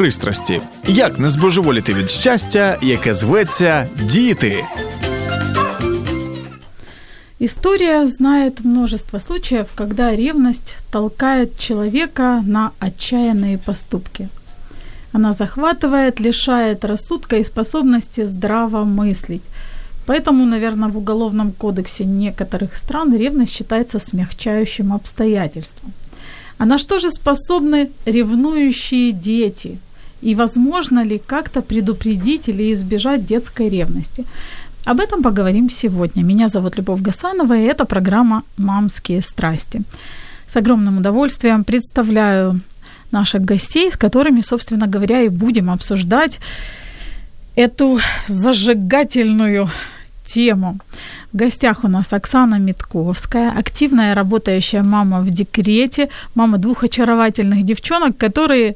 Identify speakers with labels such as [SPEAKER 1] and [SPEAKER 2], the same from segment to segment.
[SPEAKER 1] пристрасті. Як не збожеволіти від щастя, яке зветься діти.
[SPEAKER 2] История знает множество случаев, когда ревность толкает человека на отчаянные поступки. Она захватывает, лишает рассудка и способности здраво мыслить. Поэтому, наверное, в Уголовном кодексе некоторых стран ревность считается смягчающим обстоятельством. А на что же способны ревнующие дети? и возможно ли как-то предупредить или избежать детской ревности? Об этом поговорим сегодня. Меня зовут Любовь Гасанова, и это программа «Мамские страсти». С огромным удовольствием представляю наших гостей, с которыми, собственно говоря, и будем обсуждать эту зажигательную тему. В гостях у нас Оксана Митковская, активная работающая мама в декрете, мама двух очаровательных девчонок, которые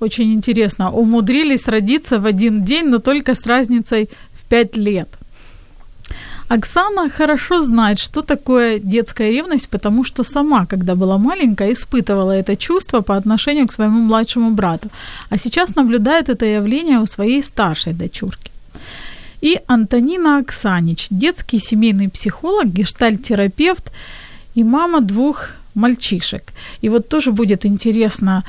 [SPEAKER 2] очень интересно, умудрились родиться в один день, но только с разницей в 5 лет. Оксана хорошо знает, что такое детская ревность, потому что сама, когда была маленькая, испытывала это чувство по отношению к своему младшему брату, а сейчас наблюдает это явление у своей старшей дочурки. И Антонина Оксанич, детский семейный психолог, гештальт-терапевт и мама двух мальчишек. И вот тоже будет интересно,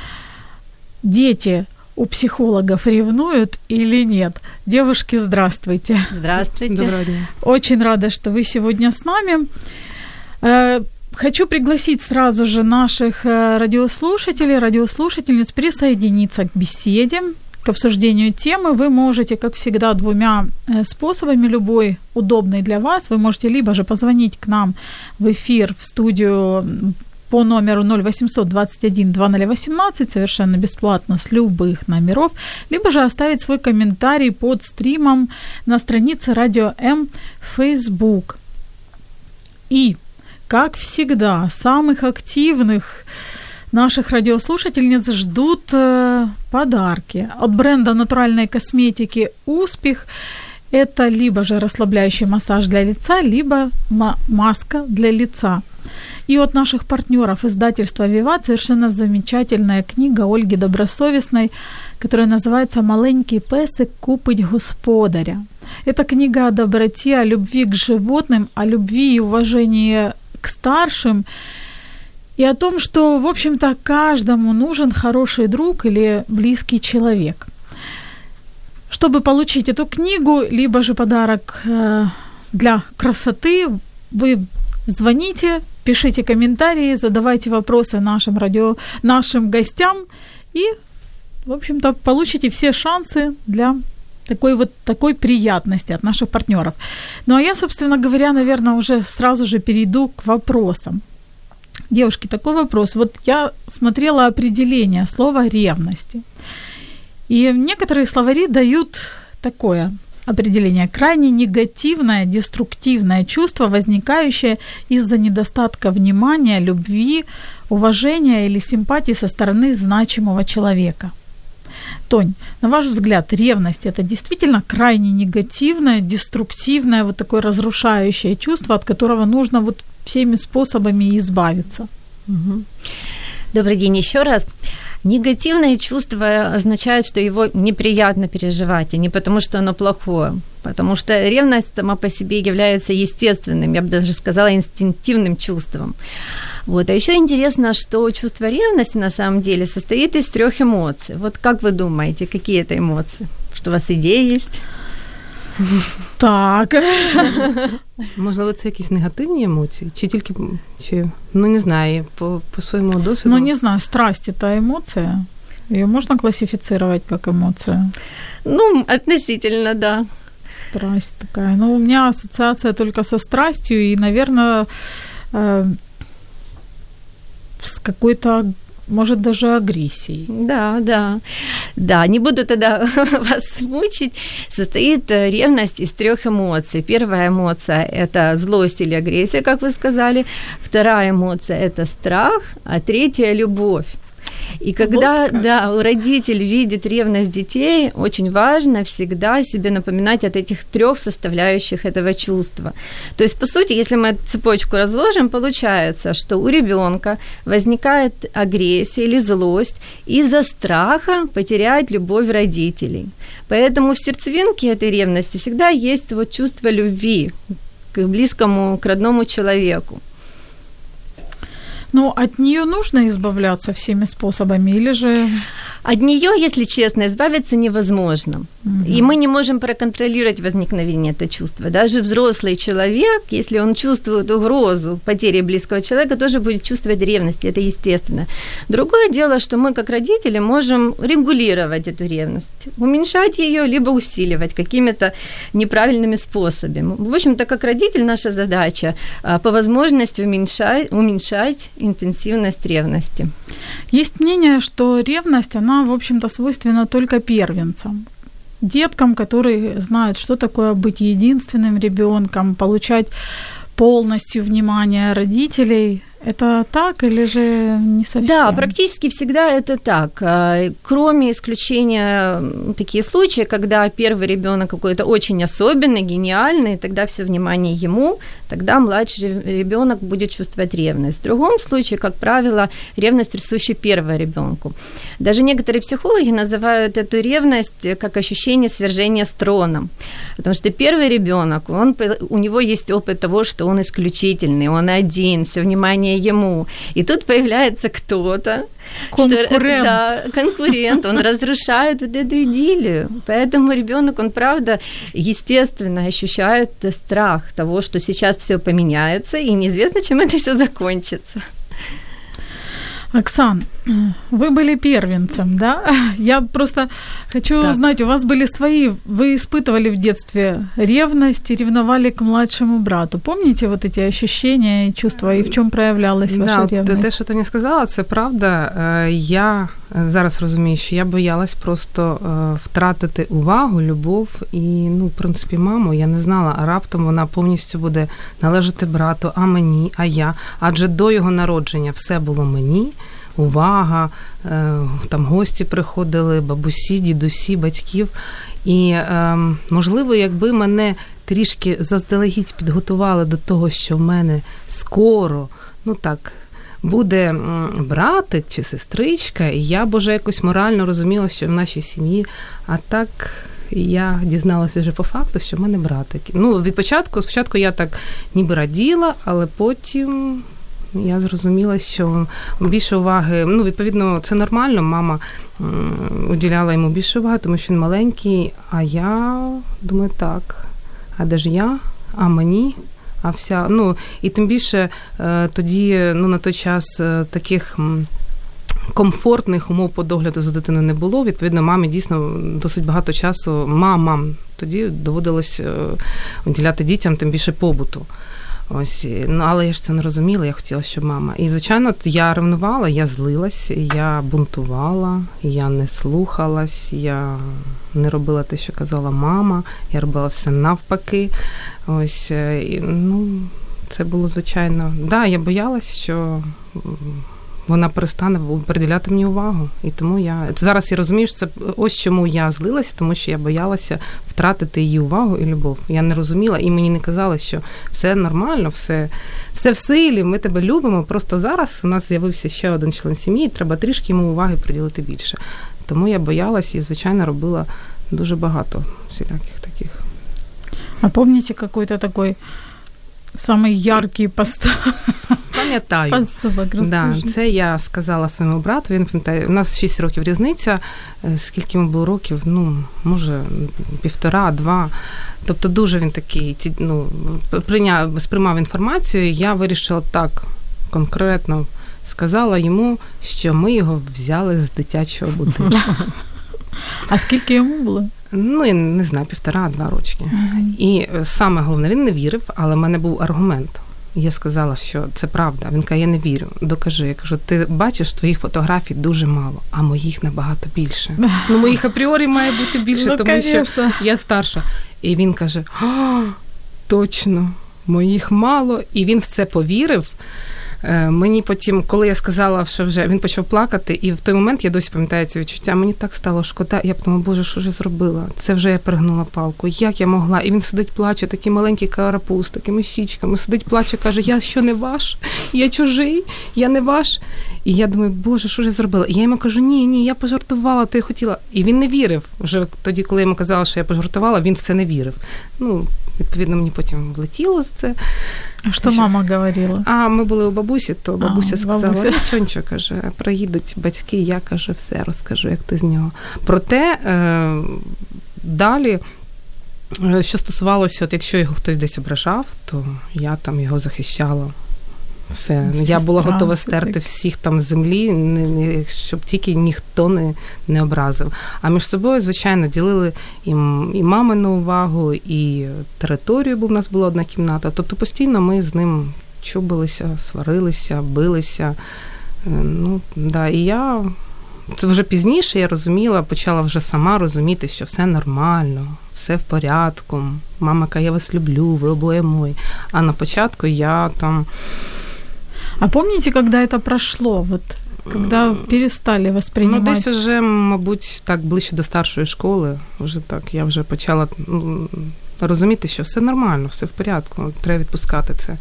[SPEAKER 2] дети у психологов ревнуют или нет. Девушки, здравствуйте.
[SPEAKER 3] Здравствуйте.
[SPEAKER 4] Доброго дня.
[SPEAKER 2] Очень рада, что вы сегодня с нами. Э, Хочу пригласить сразу же наших э, радиослушателей, радиослушательниц присоединиться к беседе, к обсуждению темы. Вы можете, как всегда, двумя э, способами, любой удобный для вас. Вы можете либо же позвонить к нам в эфир, в студию по номеру 0800 21 2018 совершенно бесплатно с любых номеров, либо же оставить свой комментарий под стримом на странице Радио М в Facebook. И, как всегда, самых активных наших радиослушательниц ждут э, подарки от бренда натуральной косметики «Успех». Это либо же расслабляющий массаж для лица, либо ма- маска для лица. И от наших партнеров издательства «Виват» совершенно замечательная книга Ольги Добросовестной, которая называется «Маленький песик купить господаря». Это книга о доброте, о любви к животным, о любви и уважении к старшим, и о том, что, в общем-то, каждому нужен хороший друг или близкий человек. Чтобы получить эту книгу, либо же подарок э, для красоты, вы звоните, пишите комментарии, задавайте вопросы нашим радио, нашим гостям и, в общем-то, получите все шансы для такой вот такой приятности от наших партнеров. Ну а я, собственно говоря, наверное, уже сразу же перейду к вопросам. Девушки, такой вопрос. Вот я смотрела определение слова ревности. И некоторые словари дают такое определение. Крайне негативное, деструктивное чувство, возникающее из-за недостатка внимания, любви, уважения или симпатии со стороны значимого человека. Тонь, на ваш взгляд, ревность это действительно крайне негативное, деструктивное, вот такое разрушающее чувство, от которого нужно вот всеми способами избавиться?
[SPEAKER 3] Угу. Добрый день еще раз. Негативное чувство означает, что его неприятно переживать, а не потому, что оно плохое. Потому что ревность сама по себе является естественным, я бы даже сказала, инстинктивным чувством. Вот. А еще интересно, что чувство ревности на самом деле состоит из трех эмоций. Вот как вы думаете, какие это эмоции? Что у вас идеи есть?
[SPEAKER 2] Так.
[SPEAKER 4] Можливо, це якісь негативні емоції? Чи тільки чи ну не знаю, по, по своєму досвіду?
[SPEAKER 2] Ну, не знаю, страсть это эмоция. Ее можно классифицировать как эмоцию?
[SPEAKER 3] Ну, относительно, да.
[SPEAKER 2] Страсть такая. Ну, у меня ассоциация только со страстью и, наверное, э, с какой-то может, даже агрессией.
[SPEAKER 3] Да, да. Да, не буду тогда вас мучить. Состоит э, ревность из трех эмоций. Первая эмоция – это злость или агрессия, как вы сказали. Вторая эмоция – это страх, а третья – любовь. И когда вот да, родитель видит ревность детей, очень важно всегда себе напоминать от этих трех составляющих этого чувства. То есть, по сути, если мы цепочку разложим, получается, что у ребенка возникает агрессия или злость из-за страха потерять любовь родителей. Поэтому в сердцевинке этой ревности всегда есть вот чувство любви к близкому, к родному человеку.
[SPEAKER 2] Ну, от нее нужно избавляться всеми способами, или же...
[SPEAKER 3] От нее, если честно, избавиться невозможно. Угу. И мы не можем проконтролировать возникновение этого чувства. Даже взрослый человек, если он чувствует угрозу потери близкого человека, тоже будет чувствовать ревность. Это естественно. Другое дело, что мы, как родители, можем регулировать эту ревность, уменьшать ее, либо усиливать какими-то неправильными способами. В общем-то, как родитель, наша задача а, по возможности уменьшать, уменьшать интенсивность ревности.
[SPEAKER 2] Есть мнение, что ревность, она, в общем-то, свойственна только первенцам. Деткам, которые знают, что такое быть единственным ребенком, получать полностью внимание родителей, это так или же не совсем?
[SPEAKER 3] Да, практически всегда это так. А, кроме исключения такие случаи, когда первый ребенок какой-то очень особенный, гениальный, тогда все внимание ему, тогда младший ребенок будет чувствовать ревность. В другом случае, как правило, ревность присуща первому ребенку. Даже некоторые психологи называют эту ревность как ощущение свержения с троном. Потому что первый ребенок, он, у него есть опыт того, что он исключительный, он один, все внимание ему. И тут появляется кто-то,
[SPEAKER 2] конкурент. Что,
[SPEAKER 3] да, конкурент, он разрушает вот эту идиллию. Поэтому ребенок, он правда, естественно, ощущает страх того, что сейчас все поменяется, и неизвестно, чем это все закончится.
[SPEAKER 2] Оксан, вы были первенцем, да? Я просто хочу так. узнать, у вас были свои, вы испытывали в детстве ревность и ревновали к младшему брату. Помните вот эти ощущения и чувства, и в чем проявлялась ваша
[SPEAKER 4] да,
[SPEAKER 2] ревность?
[SPEAKER 4] Те, що ти не сказала, це правда. Я зараз розумію, що я боялась просто втратити увагу, любов і, ну, в принципі, маму. Я не знала, а раптом вона повністю буде належати брату, а мені, а я. Адже до його народження все було мені увага, е, там гості приходили, бабусі, дідусі, батьків. І, ем, можливо, якби мене трішки заздалегідь підготували до того, що в мене скоро, ну так. Буде братик чи сестричка, і я б уже якось морально розуміла, що в нашій сім'ї. А так я дізналася вже по факту, що в мене братик. Ну, від початку, спочатку я так ніби раділа, але потім я зрозуміла, що більше уваги, ну, відповідно, це нормально. Мама уділяла йому більше уваги, тому що він маленький. А я думаю, так. А де ж я? А мені? А вся, ну, і тим більше е, тоді, ну, на той час е, таких. Комфортних умов по догляду за дитиною не було. Відповідно, мамі дійсно досить багато часу мамам тоді доводилось е, уділяти дітям тим більше побуту. Ось, ну але я ж це не розуміла, я хотіла, щоб мама. І, звичайно, я ревнувала, я злилась, я бунтувала, я не слухалась, я не робила те, що казала мама, я робила все навпаки. Ось, і, ну, це було звичайно. Да, я боялась, що вона перестане приділяти мені увагу. І тому я зараз я розумію, що це ось чому я злилася, тому що я боялася втратити її увагу і любов. Я не розуміла, і мені не казали, що все нормально, все все в силі, ми тебе любимо. Просто зараз у нас з'явився ще один член сім'ї, і треба трішки йому уваги приділити більше. Тому я боялася і, звичайно, робила дуже багато всіляких таких.
[SPEAKER 2] А помните какой-то такой Самый яркий пост...
[SPEAKER 4] Пам'ятаю.
[SPEAKER 2] поступок.
[SPEAKER 4] Да, це я сказала своєму брату. Він пам'ятає, у нас 6 років різниця. Е, Скільки йому було років? Ну, може, півтора, два. Тобто дуже він такий, ну, прийняв, сприймав інформацію. Я вирішила так конкретно сказала йому, що ми його взяли з дитячого будинку.
[SPEAKER 2] А скільки йому було?
[SPEAKER 4] Ну, я не знаю, півтора-два рочки. І е, саме головне, він не вірив, але в мене був аргумент. Я сказала, що це правда. Він каже, я не вірю. Докажи. Я кажу, ти бачиш, твоїх фотографій дуже мало, а моїх набагато більше. Ну, моїх апріорі має бути більше,
[SPEAKER 2] Ну,
[SPEAKER 4] тому що я старша. І він каже: точно, моїх мало. І він в це повірив. Е, Мені потім, коли я сказала, що вже він почав плакати, і в той момент я досі пам'ятаю це відчуття. Мені так стало шкода. Я подумала, боже, що ж я зробила? Це вже я перегнула палку. Як я могла? І він сидить, плаче, такий маленький карапуз, такими щічками. Сидить, плаче, каже: Я що не ваш? Я чужий, я не ваш. І я думаю, боже, що ж я зробила? І я йому кажу, ні, ні, я пожартувала, то я хотіла. І він не вірив. Вже тоді, коли я йому казала, що я пожартувала, він в це не вірив. Ну, відповідно, мені потім влетіло за це.
[SPEAKER 2] А що мама говорила?
[SPEAKER 4] А ми були у бабусі, то бабуся
[SPEAKER 2] А,
[SPEAKER 4] сказала,
[SPEAKER 2] бабуся.
[SPEAKER 4] нічого, нічого, каже, приїдуть батьки, я каже, все розкажу, як ти з нього. Проте е, далі, е, що стосувалося, от якщо його хтось десь ображав, то я там його захищала. Все, я була
[SPEAKER 2] Сестра,
[SPEAKER 4] готова стерти
[SPEAKER 2] так.
[SPEAKER 4] всіх там з землі, не- не- щоб тільки ніхто не, не образив. А між собою, звичайно, ділили і, і мамину увагу, і територію, бо в нас була одна кімната. Тобто постійно ми з ним чубилися, сварилися, билися. Е, Ну, да, і я це вже пізніше я розуміла, почала вже сама розуміти, що все нормально, все в порядку. Мама каже, я вас люблю, ви обоє мої. А на початку я там.
[SPEAKER 2] А помните, когда это прошло? Вот когда перестали
[SPEAKER 4] Ну,
[SPEAKER 2] воспринимать?
[SPEAKER 4] десь вже, мабуть, так ближче до старшої школи, вже так, я вже почала ну, розуміти, що все нормально, все в порядку, треба відпускати це.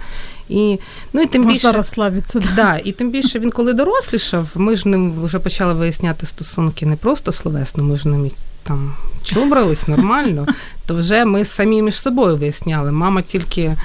[SPEAKER 4] І, ну, і тим
[SPEAKER 2] Можна
[SPEAKER 4] більше,
[SPEAKER 2] розслабитися. Да.
[SPEAKER 4] да, і тим більше він коли дорослішав, ми ж ним вже почали виясняти стосунки не просто словесно, ми ж ним там чубрались нормально, то вже ми самі між собою виясняли. Мама тільки.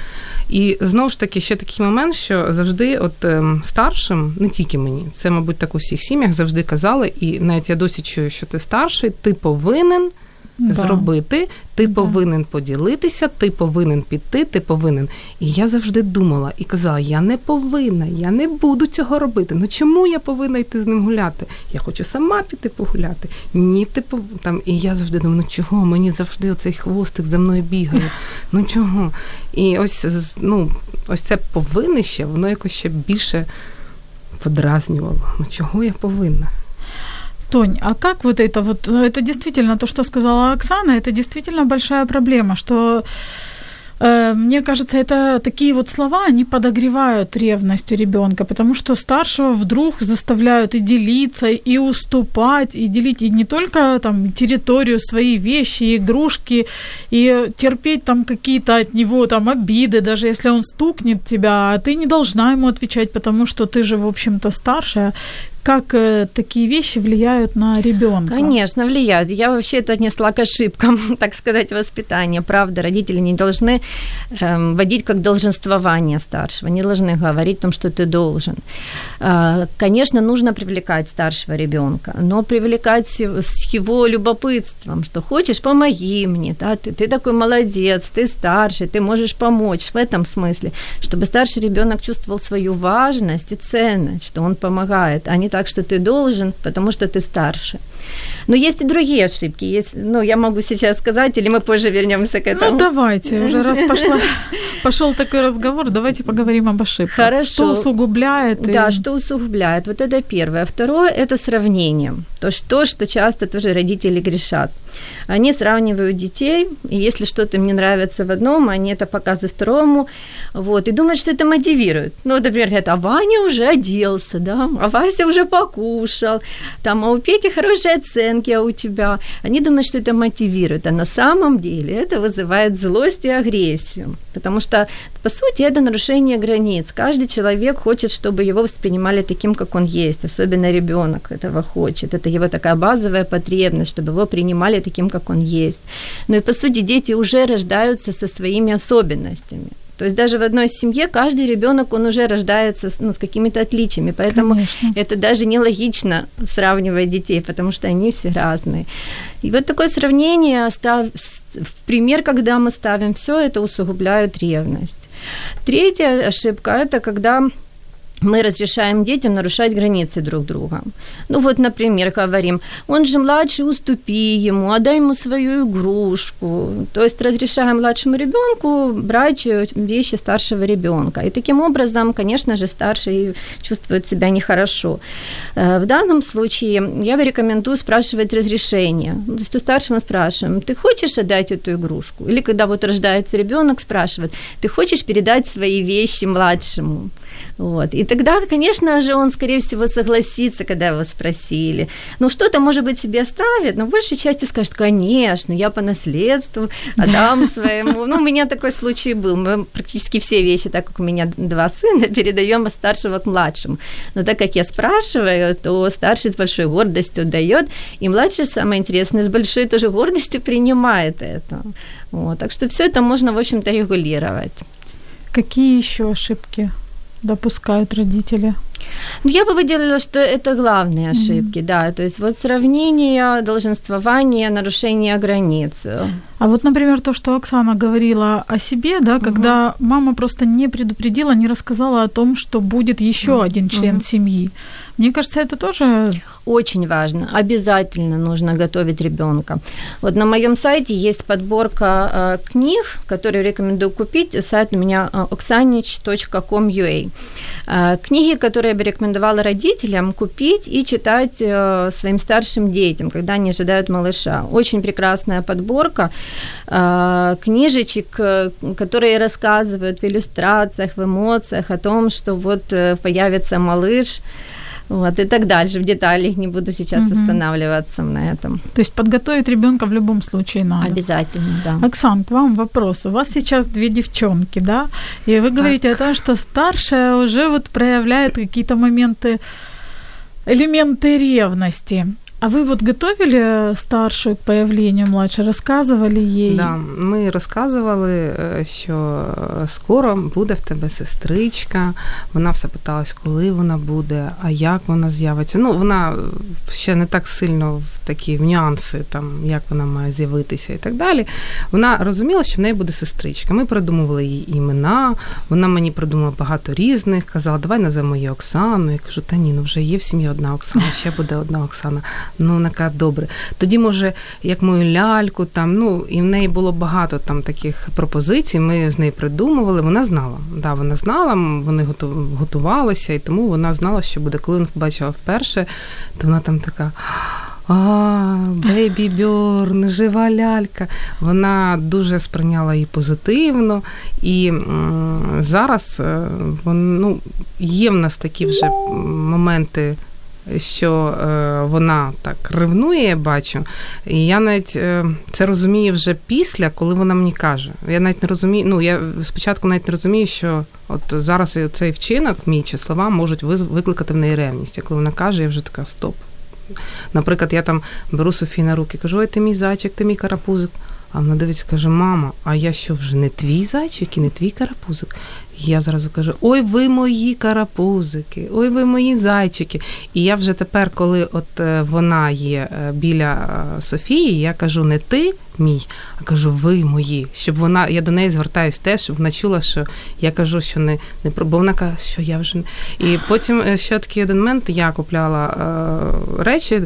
[SPEAKER 4] І знову ж таки, ще такий момент, що завжди, от ем, старшим, не тільки мені, це, мабуть, так у всіх сім'ях завжди казали, і навіть я досі чую, що ти старший, ти повинен
[SPEAKER 2] Да.
[SPEAKER 4] зробити, ти
[SPEAKER 2] Да.
[SPEAKER 4] повинен поділитися, ти повинен піти, ти повинен. І я завжди думала і казала: я не повинна, я не буду цього робити. Ну чому я повинна йти з ним гуляти? Я хочу сама піти погуляти. Ні, ти пов... там. І я завжди думаю, ну чого? Мені завжди оцей хвостик за мною бігає. Ну чого? І ось ну, ось це повиннище, воно якось ще більше подразнювало. Ну чого я повинна?
[SPEAKER 2] Тонь, а как вот это вот, ну, это действительно то, что сказала Оксана, это действительно большая проблема, что э, мне кажется, это такие вот слова, они подогревают ревность у ребенка, потому что старшего вдруг заставляют и делиться, и уступать, и делить и не только там территорию, свои вещи, игрушки, и терпеть там какие-то от него там обиды, даже если он стукнет тебя, а ты не должна ему отвечать, потому что ты же, в общем-то, старшая. Как э, такие вещи влияют на ребенка?
[SPEAKER 3] Конечно, влияют. Я вообще это отнесла к ошибкам, так сказать, воспитания. Правда, родители не должны эм, водить как долженствование старшего, не должны говорить о том, что ты должен. Э, конечно, нужно привлекать старшего ребенка, но привлекать с его любопытством, что хочешь, помоги мне, да, ты, ты такой молодец, ты старший, ты можешь помочь в этом смысле, чтобы старший ребенок чувствовал свою важность и ценность, что он помогает, а не так, что ты должен, потому что ты старше. Но есть и другие ошибки. Есть, ну, я могу сейчас сказать, или мы позже вернемся к этому.
[SPEAKER 2] Ну, давайте, уже раз пошла, пошел такой разговор, давайте поговорим об ошибках.
[SPEAKER 3] Хорошо.
[SPEAKER 2] Что усугубляет? и-
[SPEAKER 3] Да, что усугубляет. Вот это первое. Второе – это сравнение. То, что, что часто тоже родители грешат. Они сравнивают детей, и если что-то им не нравится в одном, они это показывают второму, вот, и думают, что это мотивирует. Ну, например, говорят, а Ваня уже оделся, да, а Вася уже покушал, там, а у Пети хорошие оценки, а у тебя. Они думают, что это мотивирует, а на самом деле это вызывает злость и агрессию, потому что, по сути, это нарушение границ. Каждый человек хочет, чтобы его воспринимали таким, как он есть, особенно ребенок этого хочет. Это его такая базовая потребность, чтобы его принимали таким, как он есть. Ну и, по сути, дети уже рождаются со своими особенностями. То есть даже в одной семье каждый ребенок, он уже рождается с, ну, с какими-то отличиями, поэтому
[SPEAKER 2] Конечно.
[SPEAKER 3] это даже нелогично сравнивать детей, потому что они все разные. И вот такое сравнение, став, пример, когда мы ставим все, это усугубляет ревность. Третья ошибка – это когда мы разрешаем детям нарушать границы друг друга. Ну вот, например, говорим, он же младший, уступи ему, отдай ему свою игрушку. То есть разрешаем младшему ребенку брать вещи старшего ребенка. И таким образом, конечно же, старший чувствует себя нехорошо. Э, в данном случае я бы рекомендую спрашивать разрешение. То есть у старшего спрашиваем, ты хочешь отдать эту игрушку? Или когда вот рождается ребенок, спрашивает, ты хочешь передать свои вещи младшему? Вот. И тогда, конечно же, он, скорее всего, согласится, когда его спросили. Ну, что-то, может быть, себе оставит, но в большей части скажет, конечно, я по наследству отдам своему. Ну, у меня такой случай был. Мы практически все вещи, так как у меня два сына, передаем от старшего к младшему. Но так как я спрашиваю, то старший с большой гордостью дает, и младший, самое интересное, с большой тоже гордостью принимает это. Вот. Так что все это можно, в общем-то, регулировать.
[SPEAKER 2] Какие еще ошибки допускают родители?
[SPEAKER 3] Ну, я бы выделила, что это главные ошибки, mm-hmm. да, то есть вот сравнение, долженствование, нарушение границ.
[SPEAKER 2] А вот, например, то, что Оксана говорила о себе, да, mm-hmm. когда мама просто не предупредила, не рассказала о том, что будет еще mm-hmm. один член mm-hmm. семьи. Мне кажется, это тоже
[SPEAKER 3] очень важно. Обязательно нужно готовить ребенка. Вот на моем сайте есть подборка э, книг, которые рекомендую купить. Сайт у меня э, oxanich.com.ua. Э, книги, которые я бы рекомендовала родителям купить и читать э, своим старшим детям, когда они ожидают малыша. Очень прекрасная подборка э, книжечек, э, которые рассказывают в иллюстрациях, в эмоциях о том, что вот э, появится малыш, вот, и так дальше. В деталях не буду сейчас угу. останавливаться на этом.
[SPEAKER 2] То есть подготовить ребенка в любом случае надо.
[SPEAKER 3] Обязательно, да.
[SPEAKER 2] Оксан, к вам вопрос. У вас сейчас две девчонки, да? И вы говорите так. о том, что старшая уже вот проявляет какие-то моменты, элементы ревности. А вы вот готовили старшую к появлению младшей, рассказывали ей?
[SPEAKER 4] Да, ми розказували, що скоро буде в тебе сестричка. Вона все питалась, коли вона буде, а як вона з'явиться. Ну, вона ще не так сильно в такі в нюанси, там, як вона має з'явитися і так далі. Вона розуміла, що в неї буде сестричка. Ми придумували її імена, вона мені придумала багато різних, казала, давай назвемо її Оксану. Я кажу, та ні, ну вже є в сім'ї одна Оксана, ще буде одна Оксана. Ну, вона каже, добре. Тоді, може, як мою ляльку, там, ну, і в неї було багато там таких пропозицій, ми з нею придумували. Вона знала. Да, Вона знала, вони готувалися, і тому вона знала, що буде. Коли вона побачила вперше, то вона там така. А, Бейбі Бьорн, жива лялька. Вона дуже сприйняла її позитивно. І зараз е, вон, ну, є в нас такі вже моменти що е, вона так ревнує, я бачу. І я навіть е, це розумію вже після, коли вона мені каже. Я навіть не розумію, ну я спочатку навіть не розумію, що от зараз цей вчинок, мій чи слова, можуть викликати в неї ревність. А коли вона каже, я вже така стоп. Наприклад, я там беру Софію на руки, кажу, ой, ти мій зайчик, ти мій карапузик. А вона дивиться, каже: Мама, а я що вже не твій зайчик і не твій карапузик? Я зразу кажу: Ой, ви мої карапузики, ой, ви мої зайчики. І я вже тепер, коли от е, вона є е, біля е, Софії, я кажу не ти мій, а кажу, ви мої. Щоб вона, я до неї звертаюсь теж, щоб вона чула, що я кажу, що не не про бо вона каже, що я вже не. І потім ще такий один момент, я купляла е, речі,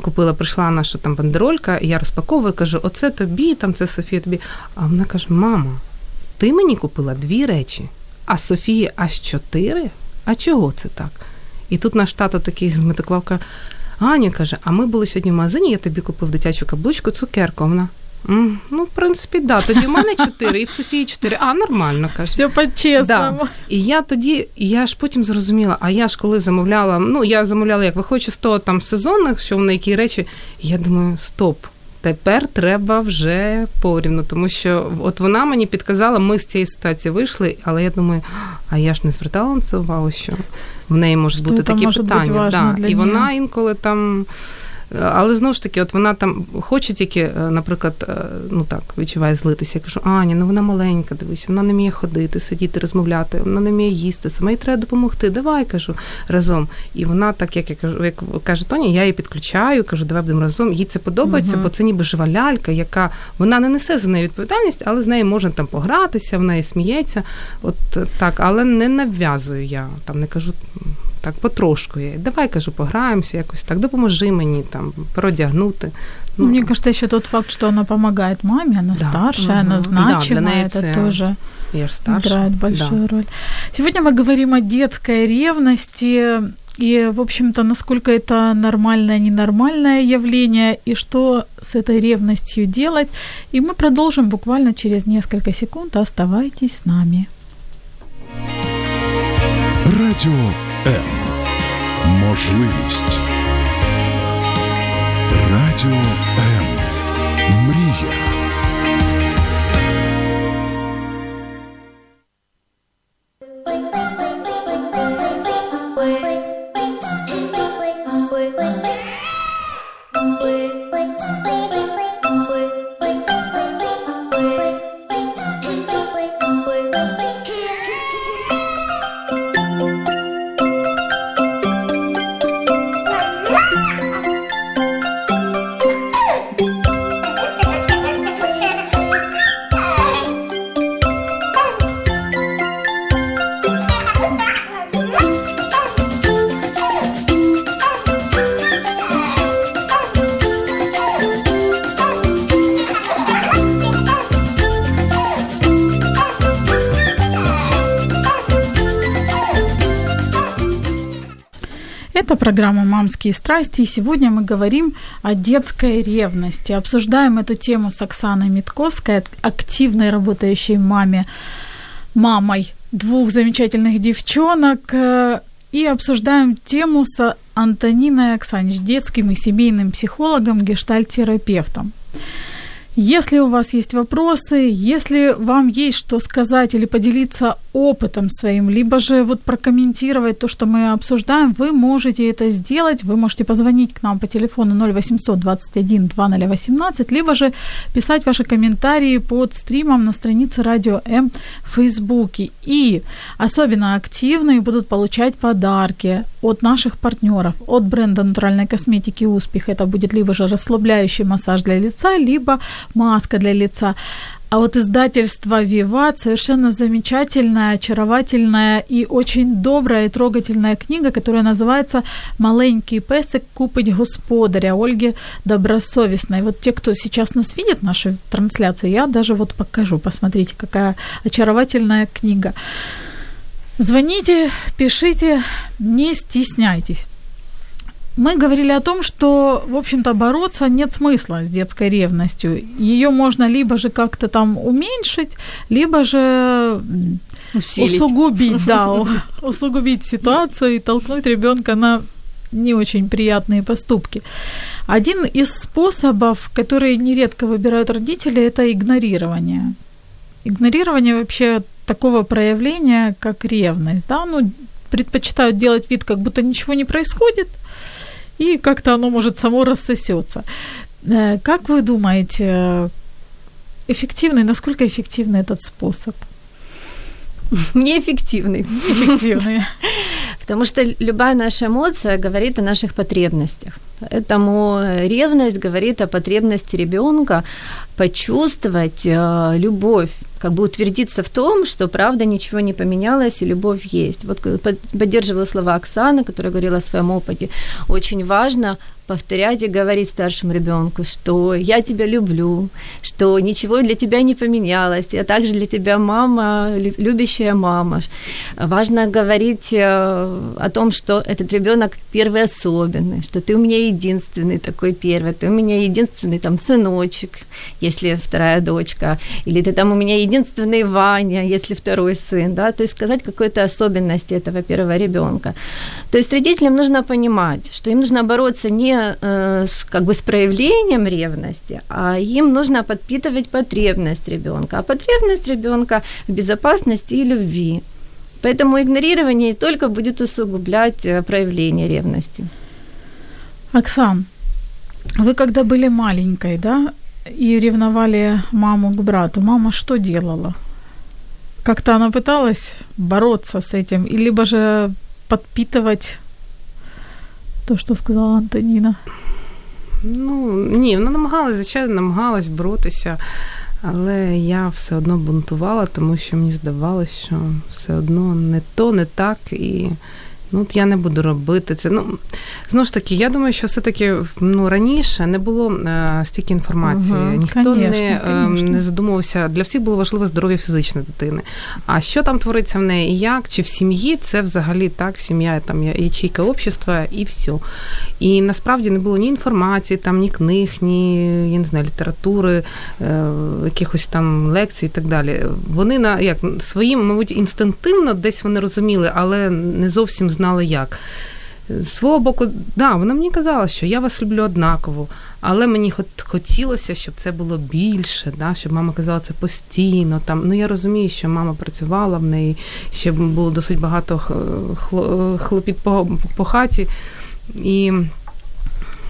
[SPEAKER 4] купила, прийшла наша там бандеролька, і я розпаковую, кажу, оце тобі, там це Софія тобі. А вона каже: Мама, ти мені купила дві речі а Софії аж чотири? А чого це так? І тут наш тато такий зметикував, каже, Аня каже, а ми були сьогодні в магазині, я тобі купив дитячу каблучку, цукерку. Вона. Ну, в принципі, да. Тоді в мене чотири, і в Софії чотири. А, нормально каже.
[SPEAKER 2] Все по-чесному.
[SPEAKER 4] Да. І я тоді, я ж потім зрозуміла, а я ж коли замовляла, ну, я замовляла, як виходячи з того там сезонних, що на які речі, я думаю, стоп. Тепер треба вже порівну, тому що от вона мені підказала, ми з цієї ситуації вийшли, але я думаю, а я ж не звертала на це увагу, що в неї можуть бути такі питання. Да. І вона інколи там Але знову ж таки, от вона там хоче тільки, е, наприклад, е, ну так, відчуває злитися. Я кажу, Аня, ну вона маленька, дивись, вона не вміє ходити, сидіти, розмовляти, вона не вміє їсти, саме їй треба допомогти. Давай кажу разом. І вона, так як я кажу, як каже Тоні, я її підключаю, кажу, давай будемо разом. Їй це подобається, uh бо це ніби жива лялька, яка вона не несе за неї відповідальність, але з нею можна там погратися, в неї сміється. От так, але не нав'язую я там, не кажу так потрошку. Я, Давай кажу, пограємося, якось так, допоможи мені там продягнути.
[SPEAKER 2] Ну, Мне кажется, еще тот факт, что она помогает маме, она да. старшая, угу. она значимая, да, это тоже играет большую да. роль. Сегодня мы говорим о детской ревности и, в общем-то, насколько это нормальное, ненормальное явление, и что с этой ревностью делать. И мы продолжим буквально через несколько секунд. Оставайтесь с нами.
[SPEAKER 5] Радіо М. Можливість. Радіо М.
[SPEAKER 2] программа «Мамские страсти», и сегодня мы говорим о детской ревности. Обсуждаем эту тему с Оксаной Митковской, активной работающей маме, мамой двух замечательных девчонок, э, и обсуждаем тему с Антониной Оксанич, детским и семейным психологом, гештальтерапевтом. Если у вас есть вопросы, если вам есть что сказать или поделиться опытом своим, либо же вот прокомментировать то, что мы обсуждаем, вы можете это сделать. Вы можете позвонить к нам по телефону 0800 21 2018, либо же писать ваши комментарии под стримом на странице Радио М в Фейсбуке. И особенно активные будут получать подарки от наших партнеров, от бренда натуральной косметики «Успех». Это будет либо же расслабляющий массаж для лица, либо маска для лица. А вот издательство «Виват» совершенно замечательная, очаровательная и очень добрая и трогательная книга, которая называется «Маленький песик купить господаря» Ольги Добросовестной. Вот те, кто сейчас нас видит, нашу трансляцию, я даже вот покажу, посмотрите, какая очаровательная книга. Звоните, пишите, не стесняйтесь. Мы говорили о том, что, в общем-то, бороться нет смысла с детской ревностью. Ее можно либо же как-то там уменьшить, либо же Усилить. усугубить, да, усугубить ситуацию и толкнуть ребенка на не очень приятные поступки. Один из способов, которые нередко выбирают родители, это игнорирование. Игнорирование вообще такого проявления, как ревность, да, ну, предпочитают делать вид, как будто ничего не происходит, и как-то оно может само рассосется. Э, как вы думаете, эффективный, насколько эффективный этот способ?
[SPEAKER 3] Неэффективный.
[SPEAKER 2] Эффективный.
[SPEAKER 3] Потому что любая наша эмоция говорит о наших потребностях. Поэтому ревность говорит о потребности ребенка почувствовать э, любовь, как бы утвердиться в том, что правда ничего не поменялось и любовь есть. Вот поддерживала слова Оксаны, которая говорила о своем опыте. Очень важно повторять и говорить старшему ребенку, что я тебя люблю, что ничего для тебя не поменялось, я также для тебя мама, любящая мама. Важно говорить э, о том, что этот ребенок первый особенный, что ты у меня единственный такой первый, ты у меня единственный там сыночек, если вторая дочка, или ты там у меня единственный Ваня, если второй сын, да, то есть сказать какой-то особенности этого первого ребенка. То есть родителям нужно понимать, что им нужно бороться не э, с, как бы с проявлением ревности, а им нужно подпитывать потребность ребенка, а потребность ребенка в безопасности и любви. Поэтому игнорирование только будет усугублять э, проявление ревности.
[SPEAKER 2] Оксан, Вы когда были маленькой, да, и ревновали маму к брату, мама что делала? Как-то она пыталась бороться с этим, и либо же подпитывать то, що сказала Антоніна?
[SPEAKER 4] Ну, ні, вона намагалась, звичайно, намагалась боротися, але я все одно бунтувала, тому що мені здавалося, що все одно не то, не так. І ну от я не буду робити це. Ну знову ж таки, я думаю, що все-таки ну раніше не було е, стільки інформації.
[SPEAKER 2] Угу,
[SPEAKER 4] Ніхто
[SPEAKER 2] конечно,
[SPEAKER 4] не, е, не задумувався. Для всіх було важливо здоров'я фізичної дитини. А що там твориться в неї і як? Чи в сім'ї це взагалі так, сім'я там ячейка общества і все. І насправді не було ні інформації, там ні книг, ні я не знаю, літератури, е, якихось там лекцій і так далі. Вони на як своїм, мабуть, інстинктивно десь вони розуміли, але не зовсім знали як. З свого боку, да, вона мені казала, що я вас люблю однаково, але мені хотілося, щоб це було більше, да, щоб мама казала це постійно. Там. Ну я розумію, що мама працювала в неї, ще було досить багато хлопіт по, по хаті. І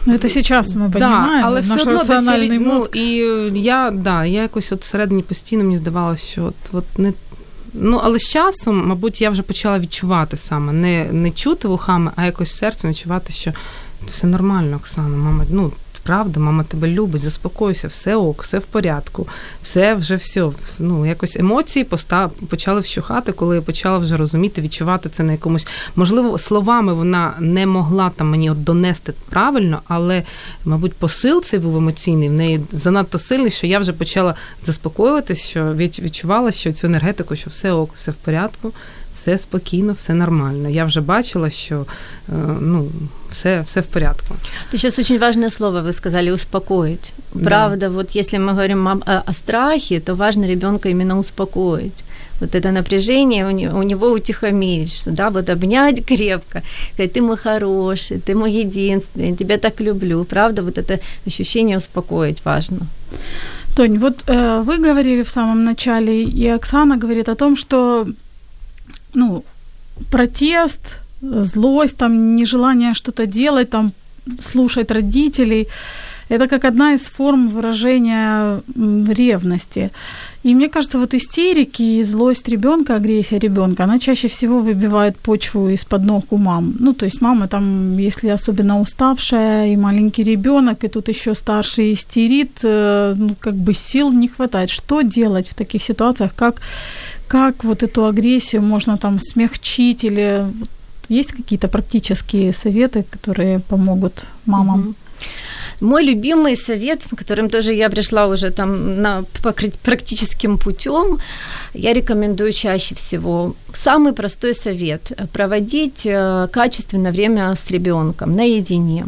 [SPEAKER 2] Ну, це зараз ми розуміємо,
[SPEAKER 4] да, але все одно
[SPEAKER 2] раціональний
[SPEAKER 4] я. Ну, і я, да, я якось от всередині постійно мені здавалося, що от, от не Ну, але з часом, мабуть, я вже почала відчувати саме, не не чути вухами, а якось серцем відчувати, що все нормально, Оксана, мама, ну, правда, мама тебе любить, заспокойся, все ок, все в порядку, все вже все. Ну, якось емоції постав, почали вщухати, коли я почала вже розуміти, відчувати це на якомусь. Можливо, словами вона не могла там мені от донести правильно, але, мабуть, посил цей був емоційний, в неї занадто сильний, що я вже почала заспокоюватися, що відчувала, що цю енергетику, що все ок, все в порядку все спокійно, все нормально. Я вже бачила, що ну, все, все в порядку.
[SPEAKER 3] Ты сейчас очень важное слово вы сказали успокоить. Правда, да. вот если мы говорим о, о страхе, то важно ребенка именно успокоить вот это напряжение у него, у него утихомирить, что, да, вот обнять крепко, сказать, ты мой хороший, ты мой единственный, я тебя так люблю, правда, вот это ощущение успокоить важно.
[SPEAKER 2] Тонь, вот э, вы говорили в самом начале, и Оксана говорит о том, что ну, протест, злость, там, нежелание что-то делать, там, слушать родителей. Это как одна из форм выражения ревности. И мне кажется, вот истерики, злость ребенка, агрессия ребенка, она чаще всего выбивает почву из-под ног у мам. Ну, то есть мама там, если особенно уставшая и маленький ребенок, и тут еще старший истерит, э, ну, как бы сил не хватает. Что делать в таких ситуациях? Как как вот эту агрессию можно там смягчить или есть какие-то практические советы, которые помогут мамам?
[SPEAKER 3] Мой любимый совет, с которым тоже я пришла уже там на практическим путем, я рекомендую чаще всего. Самый простой совет – проводить э, качественное время с ребенком наедине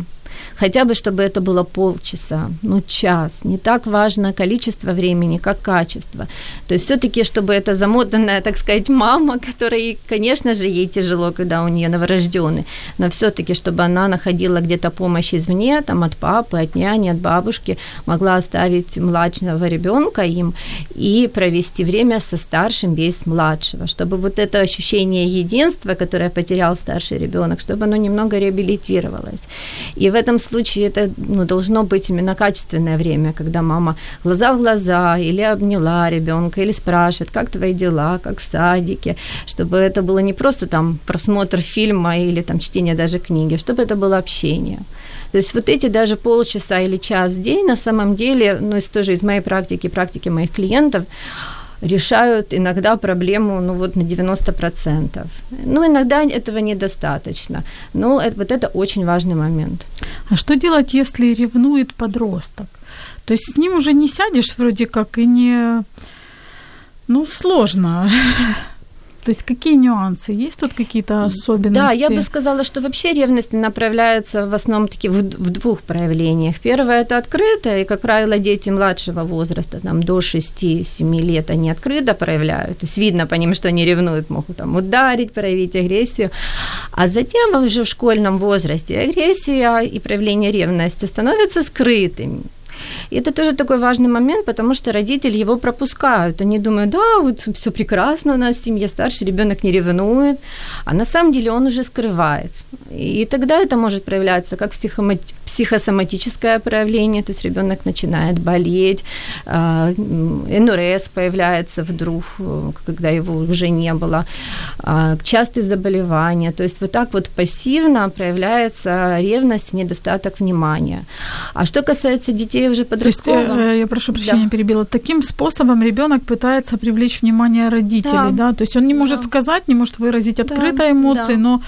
[SPEAKER 3] хотя бы, чтобы это было полчаса, ну, час. Не так важно количество времени, как качество. То есть все-таки, чтобы эта замотанная, так сказать, мама, которой, конечно же, ей тяжело, когда у нее новорожденный, но все-таки, чтобы она находила где-то помощь извне, там, от папы, от няни, от бабушки, могла оставить младшего ребенка им и провести время со старшим без младшего, чтобы вот это ощущение единства, которое потерял старший ребенок, чтобы оно немного реабилитировалось. И в этом случае это ну, должно быть именно качественное время, когда мама глаза в глаза или обняла ребенка, или спрашивает, как твои дела, как в садике, чтобы это было не просто там просмотр фильма или там чтение даже книги, чтобы это было общение. То есть вот эти даже полчаса или час в день на самом деле, ну, из тоже из моей практики, практики моих клиентов, решают иногда проблему ну, вот на 90%. Ну, иногда этого недостаточно. Но это, вот это очень важный момент.
[SPEAKER 2] А что делать, если ревнует подросток? То есть с ним уже не сядешь вроде как и не... Ну, сложно. То есть какие нюансы? Есть тут какие-то особенности?
[SPEAKER 3] Да, я бы сказала, что вообще ревность направляется в основном таки в, в двух проявлениях. Первое – это открытое, и, как правило, дети младшего возраста, там, до 6-7 лет, они открыто проявляют. То есть видно по ним, что они ревнуют, могут там ударить, проявить агрессию. А затем уже в школьном возрасте агрессия и проявление ревности становятся скрытыми. И это тоже такой важный момент, потому что родители его пропускают. Они думают, да, вот все прекрасно у нас в семье, старший ребенок не ревнует, а на самом деле он уже скрывает. И тогда это может проявляться как психосоматическое проявление, то есть ребенок начинает болеть, а, НРС появляется вдруг, э, когда его уже не было, а, частые заболевания, то есть вот так вот пассивно проявляется ревность, недостаток внимания. А что касается детей уже подростковых... То
[SPEAKER 2] есть, э, я прошу прощения, да. перебила. Таким способом ребенок пытается привлечь внимание родителей, да? да? То есть он не может да. сказать, не может выразить открыто да. эмоции, да. но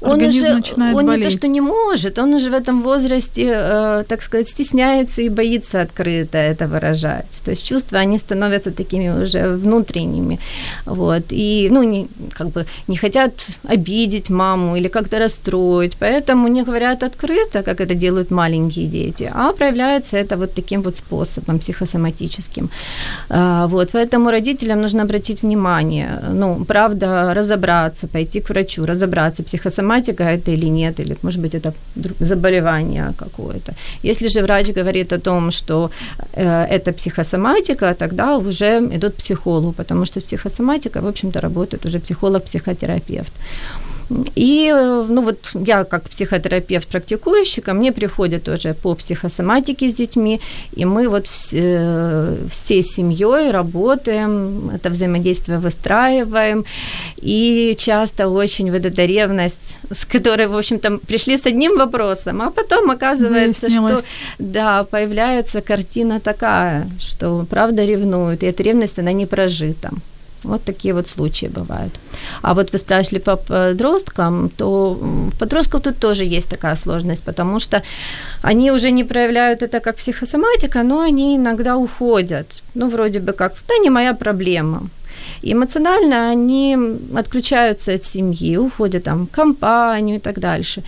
[SPEAKER 3] он уже
[SPEAKER 2] начинает
[SPEAKER 3] он
[SPEAKER 2] болеть.
[SPEAKER 3] не то, что не может, он уже в этом возрасте, э, так сказать, стесняется и боится открыто это выражать. То есть чувства, они становятся такими уже внутренними. Вот. И, ну, не, как бы не хотят обидеть маму или как-то расстроить, поэтому не говорят открыто, как это делают маленькие дети, а проявляется это вот таким вот способом психосоматическим. А, вот. Поэтому родителям нужно обратить внимание, ну, правда, разобраться, пойти к врачу, разобраться психосоматически симптоматика это или нет, или, может быть, это заболевание какое-то. Если же врач говорит о том, что э, это психосоматика, тогда уже идут к психологу, потому что психосоматика, в общем-то, работает уже психолог-психотерапевт. И, ну вот я как психотерапевт практикующий, ко мне приходят тоже по психосоматике с детьми, и мы вот все, всей семьей работаем, это взаимодействие выстраиваем, и часто очень вот эта ревность, с которой, в общем-то, пришли с одним вопросом, а потом оказывается, что да, появляется картина такая, что правда ревнуют, и эта ревность, она не прожита. Вот такие вот случаи бывают. А вот вы спрашивали по подросткам, то в подростков тут тоже есть такая сложность, потому что они уже не проявляют это как психосоматика, но они иногда уходят. Ну, вроде бы как, да, не моя проблема. И эмоционально они отключаются от семьи, уходят там в компанию и так дальше.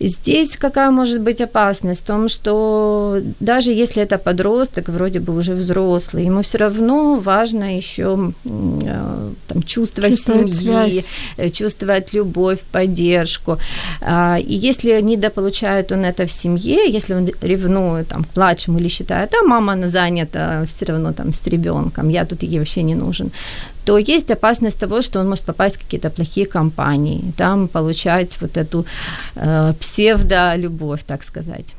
[SPEAKER 3] Здесь какая может быть опасность? В том, что даже если это подросток, вроде бы уже взрослый, ему все равно важно еще э, там, чувство
[SPEAKER 2] чувствовать
[SPEAKER 3] семьи,
[SPEAKER 2] связь.
[SPEAKER 3] Э, чувствовать любовь, поддержку. А, и если недополучает он это в семье, если он ревнует там, к младшему или считает, а мама она занята все равно там с ребенком, я тут ей вообще не нужен, то есть опасность того, что он может попасть в какие-то плохие компании, там получать вот эту э, псевдолюбовь, так сказать.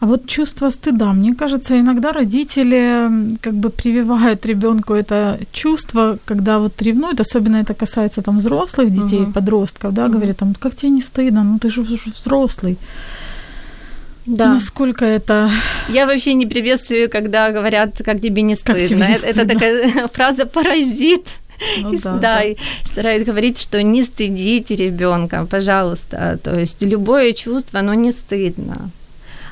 [SPEAKER 2] А вот чувство стыда, мне кажется, иногда родители как бы прививают ребенку это чувство, когда вот ревнуют, особенно это касается там взрослых детей, uh-huh. подростков, да, uh-huh. говорят там, как тебе не стыдно, ну ты же взрослый. Да. Насколько это...
[SPEAKER 3] Я вообще не приветствую, когда говорят, как тебе не стыдно. Как тебе не стыдно? Это такая фраза паразит. Ну, да, да, да. И стараюсь говорить, что не стыдите ребенка, пожалуйста. То есть любое чувство, оно не стыдно.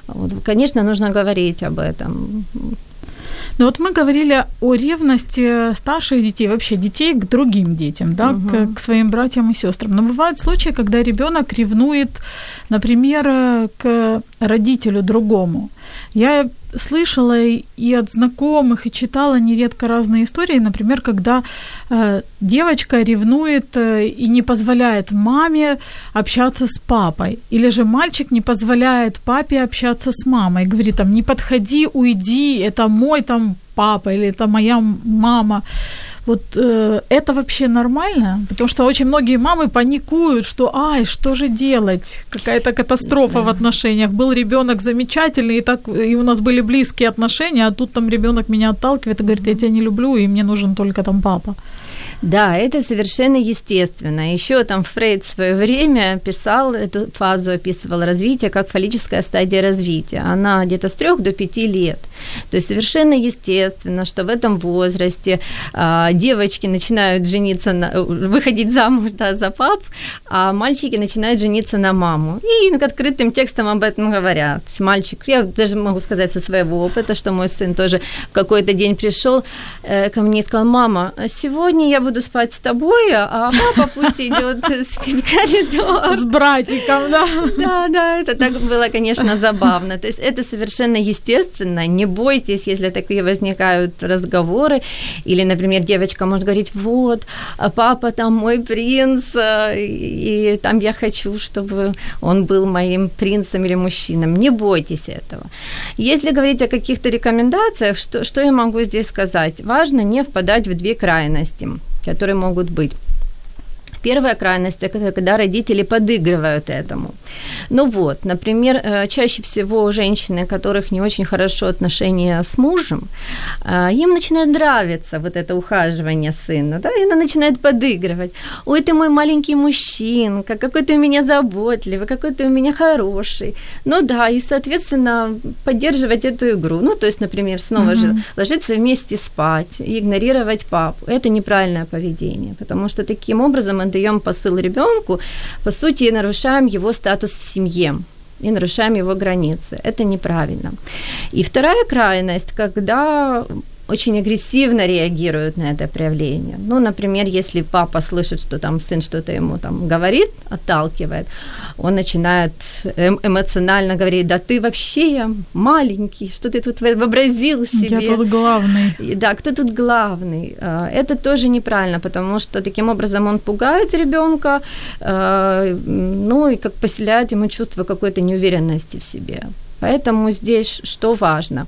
[SPEAKER 3] Вот, конечно, нужно говорить об этом.
[SPEAKER 2] Но вот мы говорили о ревности старших детей, вообще детей к другим детям, да, угу. к, к своим братьям и сестрам. Но бывают случаи, когда ребенок ревнует, например, к родителю другому. Я слышала и от знакомых, и читала нередко разные истории, например, когда э, девочка ревнует э, и не позволяет маме общаться с папой, или же мальчик не позволяет папе общаться с мамой, говорит там, не подходи, уйди, это мой там папа или это моя мама. Вот э, это вообще нормально? Потому что очень многие мамы паникуют, что ай, что же делать? Какая-то катастрофа в отношениях. Был ребенок замечательный, и так и у нас были близкие отношения, а тут там ребенок меня отталкивает и говорит, я тебя не люблю, и мне нужен только там папа.
[SPEAKER 3] Да, это совершенно естественно. Еще там Фрейд в свое время писал, эту фазу описывал развитие как фаллическая стадия развития. Она где-то с трех до пяти лет. То есть совершенно естественно, что в этом возрасте а, девочки начинают жениться, на, выходить замуж да, за пап, а мальчики начинают жениться на маму. И открытым текстом об этом говорят. Мальчик, я даже могу сказать со своего опыта, что мой сын тоже в какой-то день пришел э, ко мне и сказал, мама, сегодня я буду спать с тобой, а папа пусть идет спить в коридор.
[SPEAKER 2] С братиком, да?
[SPEAKER 3] Да, да, это так было, конечно, забавно. То есть это совершенно естественно. Не бойтесь, если такие возникают разговоры. Или, например, девочка может говорить, вот, а папа там мой принц, и, и там я хочу, чтобы он был моим принцем или мужчином. Не бойтесь этого. Если говорить о каких-то рекомендациях, что, что я могу здесь сказать? Важно не впадать в две крайности которые могут быть. Первая крайность – это когда родители подыгрывают этому. Ну вот, например, э, чаще всего женщины, у которых не очень хорошо отношения с мужем, э, им начинает нравиться вот это ухаживание сына, да, и она начинает подыгрывать. Ой, ты мой маленький мужчинка, какой ты у меня заботливый, какой ты у меня хороший. Ну да, и, соответственно, поддерживать эту игру. Ну, то есть, например, снова mm-hmm. же ложиться вместе спать и игнорировать папу. Это неправильное поведение, потому что таким образом мы даем посыл ребенку, по сути, нарушаем его статус в семье и нарушаем его границы. Это неправильно. И вторая крайность, когда очень агрессивно реагируют на это проявление. Ну, например, если папа слышит, что там сын что-то ему там говорит, отталкивает, он начинает эм- эмоционально говорить, да ты вообще маленький, что ты тут вообразил себе.
[SPEAKER 2] Я тут главный.
[SPEAKER 3] Да, кто тут главный? А, это тоже неправильно, потому что таким образом он пугает ребенка, а, ну и как поселяет ему чувство какой-то неуверенности в себе. Поэтому здесь что важно?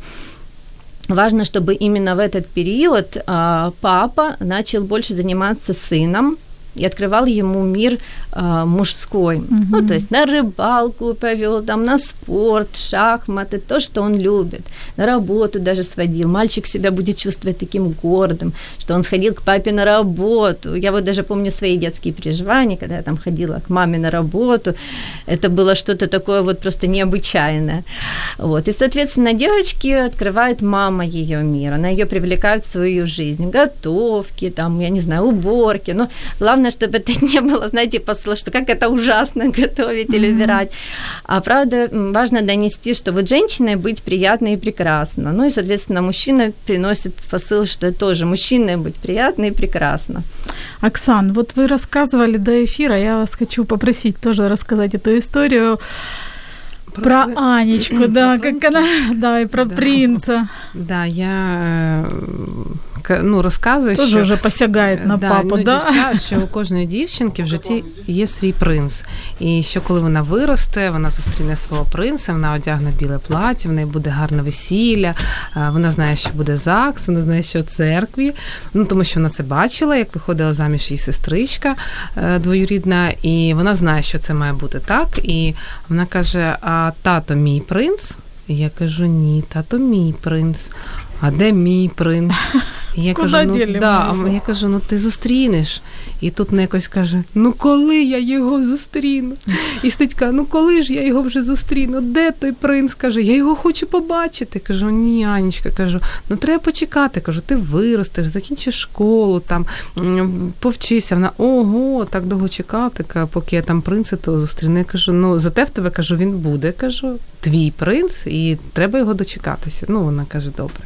[SPEAKER 3] Важно, чтобы именно в этот период а, папа начал больше заниматься сыном, и открывал ему мир мужской. Угу. Ну, то есть на рыбалку повел, там, на спорт, шахматы, то, что он любит. На работу даже сводил. Мальчик себя будет чувствовать таким гордым, что он сходил к папе на работу. Я вот даже помню свои детские переживания, когда я там ходила к маме на работу. Это было что-то такое вот просто необычайное. Вот. И, соответственно, девочки открывает мама ее мир. Она ее привлекает в свою жизнь. Готовки, там, я не знаю, уборки. Но главное чтобы это не было, знаете, посыл, что как это ужасно готовить или убирать. А правда, важно донести, что вот женщиной быть приятно и прекрасно. Ну и, соответственно, мужчина приносит посыл, что тоже мужчиной быть приятно и прекрасно.
[SPEAKER 2] Оксан, вот вы рассказывали до эфира, я вас хочу попросить тоже рассказать эту историю про, про Анечку, да, как она, да, и про да. принца.
[SPEAKER 4] Да, я ну, розказує,
[SPEAKER 2] Тоже
[SPEAKER 4] що...
[SPEAKER 2] вже посягає на
[SPEAKER 4] да,
[SPEAKER 2] папу,
[SPEAKER 4] ну,
[SPEAKER 2] да?
[SPEAKER 4] Дівчат, що у кожної дівчинки в житті є свій принц. І що коли вона виросте, вона зустріне свого принца, вона одягне біле плаття, в неї буде гарне весілля, вона знає, що буде ЗАГС, вона знає, що церкві, ну тому що вона це бачила, як виходила заміж її сестричка е, двоюрідна, і вона знає, що це має бути так. І вона каже: А тато мій принц? І я кажу, ні, тато мій принц. А де мій принц? Я
[SPEAKER 2] Куда
[SPEAKER 4] кажу, ну да, а я кажу, ну ти зустрінеш. І тут не якось каже: Ну коли я його зустріну? І ститька, ну коли ж я його вже зустріну? Де той принц? каже, я його хочу побачити. Кажу, ні, Анічка, кажу, ну треба почекати. Кажу, ти виростеш, закінчиш школу, там повчися. Вона ого, так довго чекати, поки я там принца то зустріну. Я кажу, ну зате в тебе кажу, він буде. кажу, твій принц, і треба його дочекатися. Ну, вона каже, добре.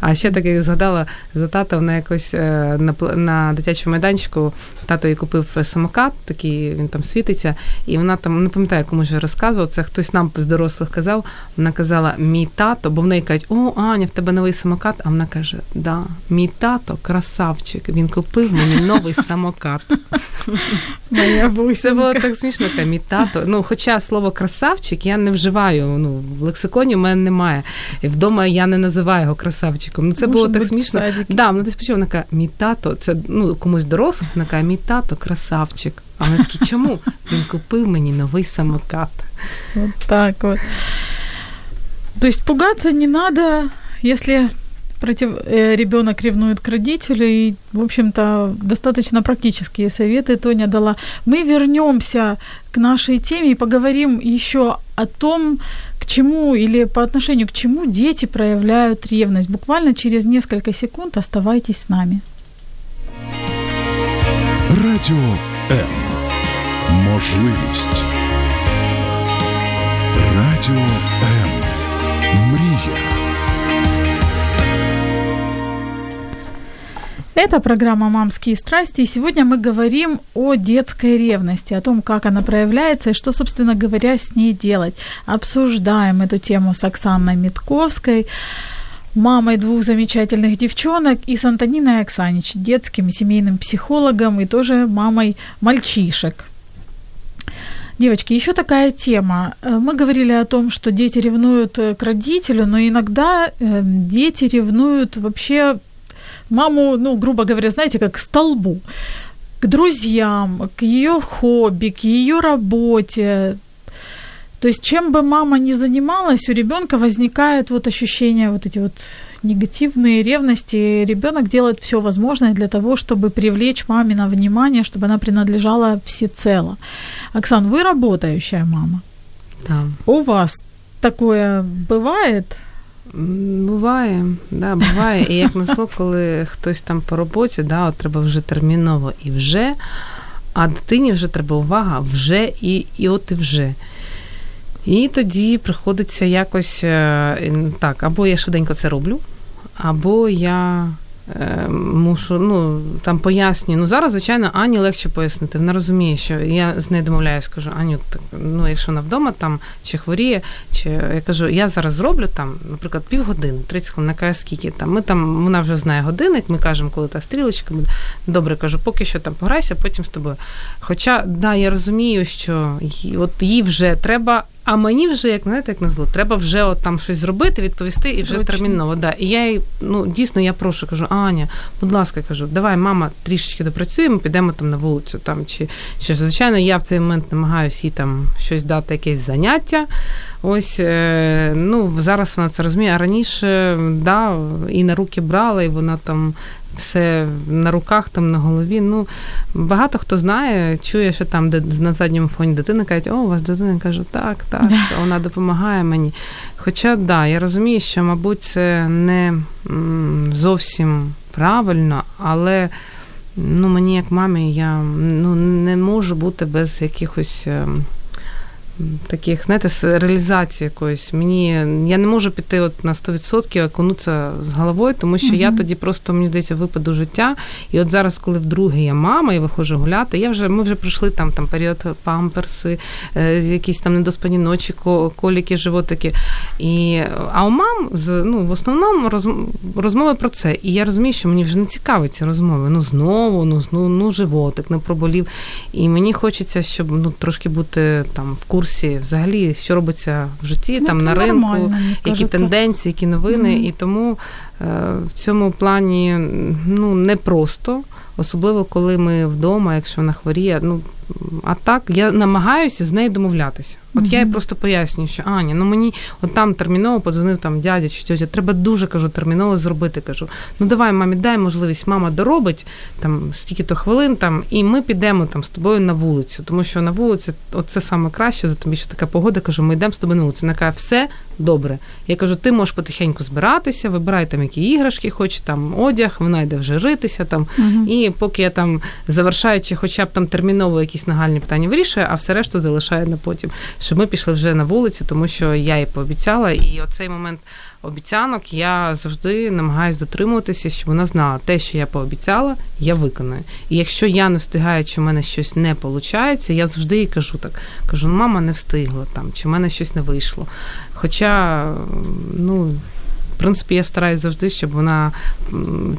[SPEAKER 4] А ще таки згадала за тата, вона якось е, на на дитячому майданчику тато їй купив самокат, такий він там світиться, і вона там не пам'ятаю, кому ж розказував, це хтось нам з дорослих казав. Вона казала, мій тато, бо в неї кажуть, о, Аня, в тебе новий самокат. А вона каже: Да, мій тато красавчик. Він купив мені новий самокат.
[SPEAKER 2] Моя
[SPEAKER 4] Це було так смішно, мій тато. Ну, хоча слово красавчик я не вживаю. Ну, в лексиконі в мене немає. І вдома я не називаю його красавчиком. Ну, це Може було так смішно. Да, вона десь почула, вона каже, мій тато, це ну, комусь дорослих, вона каже, мій тато красавчик. А вони такі, чому? Він купив мені новий самокат.
[SPEAKER 2] Вот так от. Тобто пугатися не треба, если против, э, ребенок ревнует к родителю, и, в общем-то, достаточно практические советы Тоня дала. Мы вернемся к нашей теме и поговорим еще о том, к чему или по отношению к чему дети проявляют ревность. Буквально через несколько секунд оставайтесь с нами.
[SPEAKER 5] Радіо М. Можливість. Радіо М. Мрія.
[SPEAKER 2] Это программа «Мамские страсти», и сегодня мы говорим о детской ревности, о том, как она проявляется и что, собственно говоря, с ней делать. Обсуждаем эту тему с Оксаной Митковской, мамой двух замечательных девчонок, и с Антониной Оксанич, детским семейным психологом и тоже мамой мальчишек. Девочки, еще такая тема. Мы говорили о том, что дети ревнуют к родителю, но иногда э, дети ревнуют вообще маму, ну, грубо говоря, знаете, как к столбу. к друзьям, к ее хобби, к ее работе. То есть чем бы мама ни занималась, у ребенка возникает вот ощущение вот эти вот негативные ревности. Ребенок делает все возможное для того, чтобы привлечь мамино внимание, чтобы она принадлежала всецело. Оксан, вы работающая мама.
[SPEAKER 4] Да.
[SPEAKER 2] У вас такое бывает?
[SPEAKER 4] Буває, да, буває. І як назло, коли хтось там по роботі, да, от треба вже терміново і вже, а дитині вже треба увага вже і, і от і вже. І тоді приходиться якось е, так, або я швиденько це роблю, або я мушу, ну, там пояснюю. Ну, зараз, звичайно, Ані легше пояснити. Вона розуміє, що я з нею домовляюсь, кажу, Аню, ну, якщо вона вдома там чи хворіє, чи я кажу, я зараз зроблю там, наприклад, півгодини, 30 хвилин, каже, скільки там. Ми там, вона вже знає годинник, ми кажемо, коли та стрілочка буде. Добре, кажу, поки що там пограйся, потім з тобою. Хоча, да, я розумію, що от їй вже треба. А мені вже, як знаєте, як назло, треба вже от там щось зробити, відповісти і вже терміново. Да. І я їй, ну дійсно я прошу, кажу, Аня, будь ласка, кажу, давай, мама, трішечки допрацюємо, підемо там на вулицю. Там чи, чи звичайно, я в цей момент намагаюся їй там щось дати, якесь заняття. Ось е, ну зараз вона це розуміє. А раніше да, і на руки брала, і вона там все на руках, там на голові. Ну багато хто знає, чує, що там де на задньому фоні дитина кажуть, о, у вас дитина кажу, так, так, вона допомагає мені. Хоча да, я розумію, що, мабуть, це не зовсім правильно, але ну, мені як мамі, я ну, не можу бути без якихось. Таких, знаєте, з реалізації якоїсь. Мені я не можу піти от на 100% окунутися з головою, тому що я тоді просто мені здається випаду життя. І от зараз, коли вдруге я мама і виходжу гуляти, я вже ми вже пройшли там там період памперси, е, якісь там недоспані ночі, коліки, животики. І, а у мам ну, в основному розм- розмови про це. І я розумію, що мені вже не цікаві ці розмови. Ну знову, ну, ну, ну животик, не проболів. І мені хочеться, щоб ну, трошки бути там в курсі взагалі, що робиться в житті,
[SPEAKER 2] Ну,
[SPEAKER 4] там на ринку, які
[SPEAKER 2] кажется.
[SPEAKER 4] тенденції, які новини.
[SPEAKER 2] Мгм.
[SPEAKER 4] І тому е, в цьому плані ну, непросто. Особливо, коли ми вдома, якщо вона хворіє. Ну а так я намагаюся з нею домовлятися. От я їй просто пояснюю, що Аня, ну мені от там терміново подзвонив там дядя чи тьотя, треба дуже кажу, терміново зробити. Кажу, ну давай, мамі, дай можливість, мама доробить там стільки-то хвилин, там, і ми підемо там з тобою на вулицю. Тому що на вулиці от це саме краще, за тобі ще така погода. Кажу, ми йдемо з тобою на вулицю. Вона каже, все добре. Я кажу, ти можеш потихеньку збиратися, вибирай там які іграшки, хоч там одяг, вона йде вже ритися там.
[SPEAKER 2] Мгм.
[SPEAKER 4] І поки я там завершаючи, хоча б там терміново якісь нагальні питання вирішую, а все решту залишаю на потім, щоб ми пішли вже на вулицю, тому що я їй пообіцяла, і оцей момент обіцянок я завжди намагаюся дотримуватися, щоб вона знала те, що я пообіцяла, я виконую. І якщо я не встигаю, чи в мене щось не виходить, я завжди їй кажу так: кажу, ну мама не встигла там, чи в мене щось не вийшло. Хоча, ну. В принципі, я стараюсь завжди, щоб вона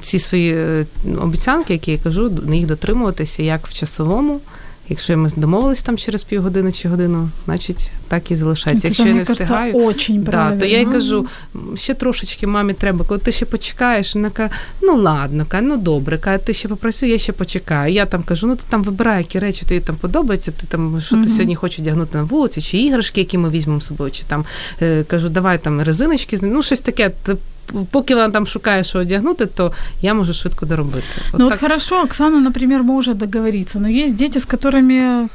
[SPEAKER 4] ці свої е, обіцянки, які я кажу, їх дотримуватися як в часовому. Якщо ми домовились там через півгодини чи годину, значить так і залишається.
[SPEAKER 2] Это,
[SPEAKER 4] Якщо я не
[SPEAKER 2] кажется,
[SPEAKER 4] встигаю,
[SPEAKER 2] очень
[SPEAKER 4] да, то я їй кажу, ще трошечки мамі треба, коли ти ще почекаєш, вона каже, ну ладно, каже, ну добре, каже, ти ще попрацюй, я ще почекаю. Я там кажу, ну ти там вибирай, які речі тобі там подобаються, ти там що ти
[SPEAKER 2] Мгм.
[SPEAKER 4] сьогодні хочеш одягнути на вулиці, чи іграшки, які ми візьмемо з собою, чи там е, кажу, давай там резиночки, ну щось таке. Поки вона там шукає, що одягнути, то я можу швидко доробити. От
[SPEAKER 2] Ну вот
[SPEAKER 4] так.
[SPEAKER 2] хорошо, Оксана, например, может договориться, но есть дети, с которыми